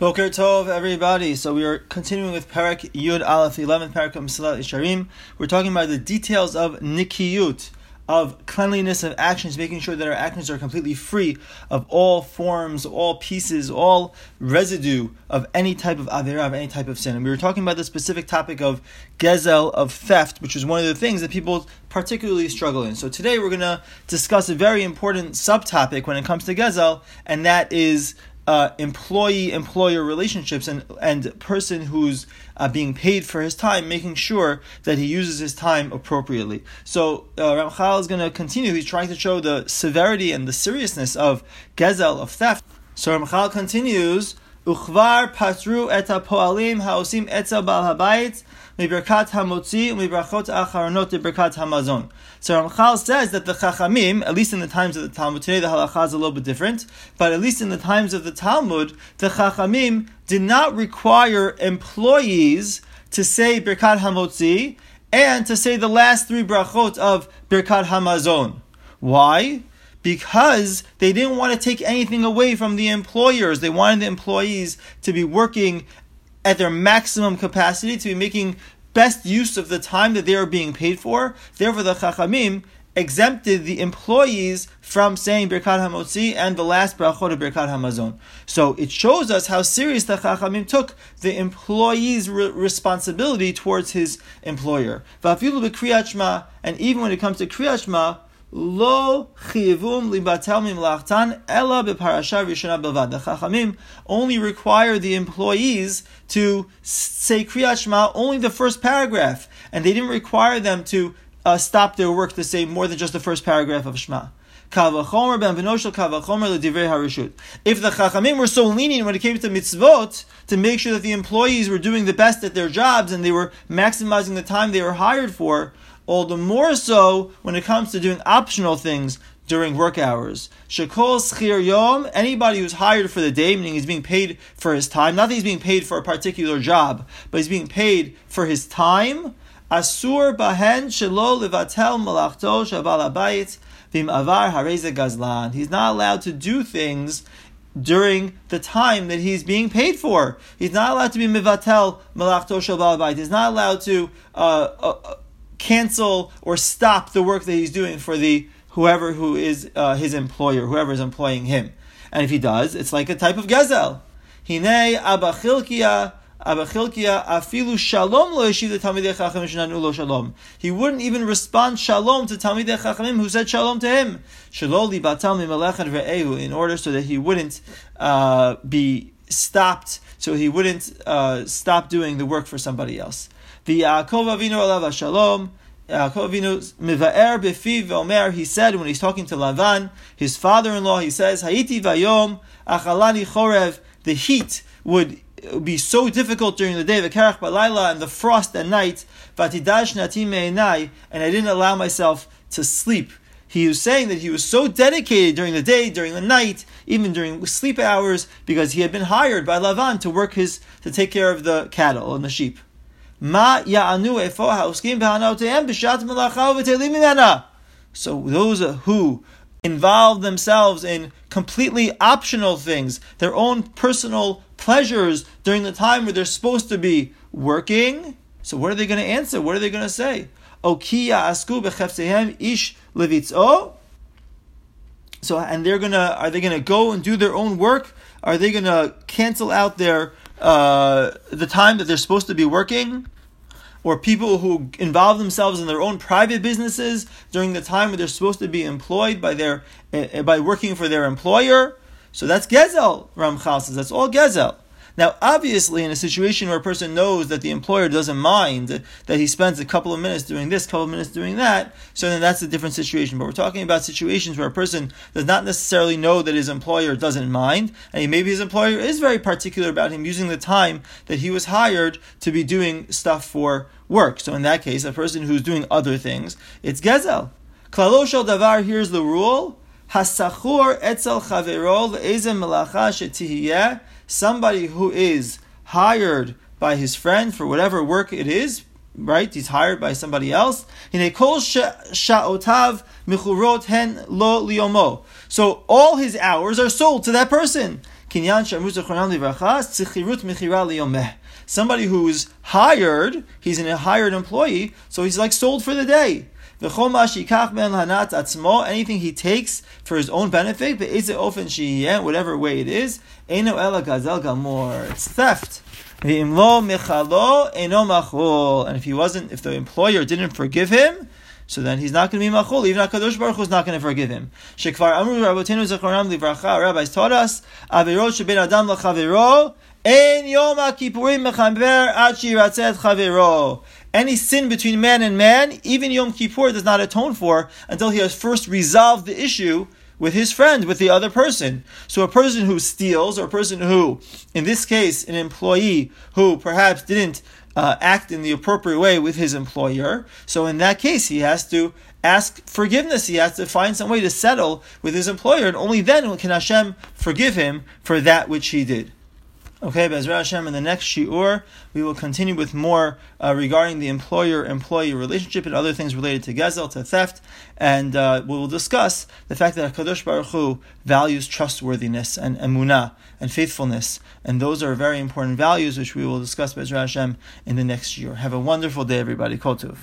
Boker Tov, everybody. So we are continuing with Parak Yud Aleph, the 11th Parak of Mesilat Yesharim. We're talking about the details of Nikiyut, of cleanliness of actions, making sure that our actions are completely free of all forms, all pieces, all residue of any type of avera, of any type of sin. And we were talking about the specific topic of gezel, of theft, which is one of the things that people particularly struggle in. So today we're going to discuss a very important subtopic when it comes to gezel, and that is uh, employee employer relationships and and person who's uh, being paid for his time, making sure that he uses his time appropriately. So uh, Ramchal is going to continue. He's trying to show the severity and the seriousness of gezel of theft. So Ramchal continues. Uchvar patru et poalim haosim etzel bal habayit miberkat hamotzi umibrachot acharonot berkat hamazon. So Ramchal says that the Chachamim, at least in the times of the Talmud, today the halacha is a little bit different, but at least in the times of the Talmud, the Chachamim did not require employees to say Birkat Hamotzi and to say the last three brachot of Birkat Hamazon. Why? Because they didn't want to take anything away from the employers. They wanted the employees to be working at their maximum capacity, to be making best use of the time that they are being paid for. Therefore, the Chachamim exempted the employees from saying Birkat Hamotzi and the last brachot of Birkat Hamazon. So it shows us how serious the Chachamim took the employee's re- responsibility towards his employer. And even when it comes to Kriyat Shema, Lo chiyivum libatel mimlachtan ella beparasha rishona belvad. The Chachamim only require the employees to say Kriyat Shema only the first paragraph, and they didn't require them to uh, stop their work to say more than just the first paragraph of Shema. If the Chachamim were so lenient when it came to mitzvot to make sure that the employees were doing the best at their jobs and they were maximizing the time they were hired for, all the more so when it comes to doing optional things during work hours. Shekol schir yom, anybody who's hired for the day, meaning he's being paid for his time, not that he's being paid for a particular job, but he's being paid for his time. Asur bahen shelo levatel malachto shaval abayit vim avar hareze gazlan. He's not allowed to do things during the time that he's being paid for. He's not allowed to be mivatel malachto shaval abayit. He's not allowed to uh, uh, cancel or stop the work that he's doing for the whoever who is uh, his employer, whoever is employing him. And if he does, it's like a type of abachilkia afilu shalom lo shalom. He wouldn't even respond shalom to talmidei chachamim who said shalom to him. In order so that he wouldn't uh, be stopped, so he wouldn't uh, stop doing the work for somebody else. The Yaakov Avinu alav shalom. Yaakov Avinu mivaer befiv v'omer. He said when he's talking to Lavan, his father-in-law, he says, "Hayiti vayom achalani chorev." The heat would be so difficult during the day, v'karach balayla, and the frost at night, v'atidash nati and I didn't allow myself to sleep. He was saying that he was so dedicated during the day, during the night, even during sleep hours, because he had been hired by Lavan to work his to take care of the cattle and the sheep. Ma ya'anu b'shat. So those who involve themselves in completely optional things, their own personal pleasures during the time where they're supposed to be working. So what are they going to answer? What are they going to say? Okiya asku ish. So and they're gonna are they gonna go and do their own work? Are they gonna cancel out their uh, the time that they're supposed to be working, or people who involve themselves in their own private businesses during the time where they're supposed to be employed by their uh, by working for their employer. So that's gezel. Ramchal says that's all gezel. Now, obviously, in a situation where a person knows that the employer doesn't mind that he spends a couple of minutes doing this, couple of minutes doing that, so then that's a different situation. But we're talking about situations where a person does not necessarily know that his employer doesn't mind, and maybe his employer is very particular about him using the time that he was hired to be doing stuff for work. So in that case, a person who's doing other things, it's gezel. Klalo shel davar, here's the rule. Hasachur etzel chaverol le'ezem melacha shetihiyeh somebody who is hired by his friend for whatever work it is, right? He's hired by somebody else. So all his hours are sold to that person. Somebody who's hired, he's a hired employee, so he's like sold for the day. Anything he takes for his own benefit, whatever way it is, eno gazel it's theft. And if he wasn't, if the employer didn't forgive him, so then he's not going to be machul. Even Hakadosh Baruch Hu is not going to forgive him. Shekvar Amru Rabotenu Zacharam Livracha. Rabbis taught us Avirot Shebin Adam LaChaviro Ein Yom HaKippurim Mechamber Ad Shiratzet Chaviro. Any sin between man and man, even Yom Kippur does not atone for until he has first resolved the issue with his friend, with the other person. So a person who steals, or a person who, in this case, an employee who perhaps didn't uh, act in the appropriate way with his employer. So in that case, he has to ask forgiveness. He has to find some way to settle with his employer, and only then can Hashem forgive him for that which he did. Okay, Bezra Hashem, in the next shiur, we will continue with more uh, regarding the employer-employee relationship and other things related to gezel, to theft, and uh, we will discuss the fact that Hakadosh Baruch Hu values trustworthiness and emunah and faithfulness, and those are very important values which we will discuss Bezra Hashem in the next shiur. Have a wonderful day, everybody. Kotuv.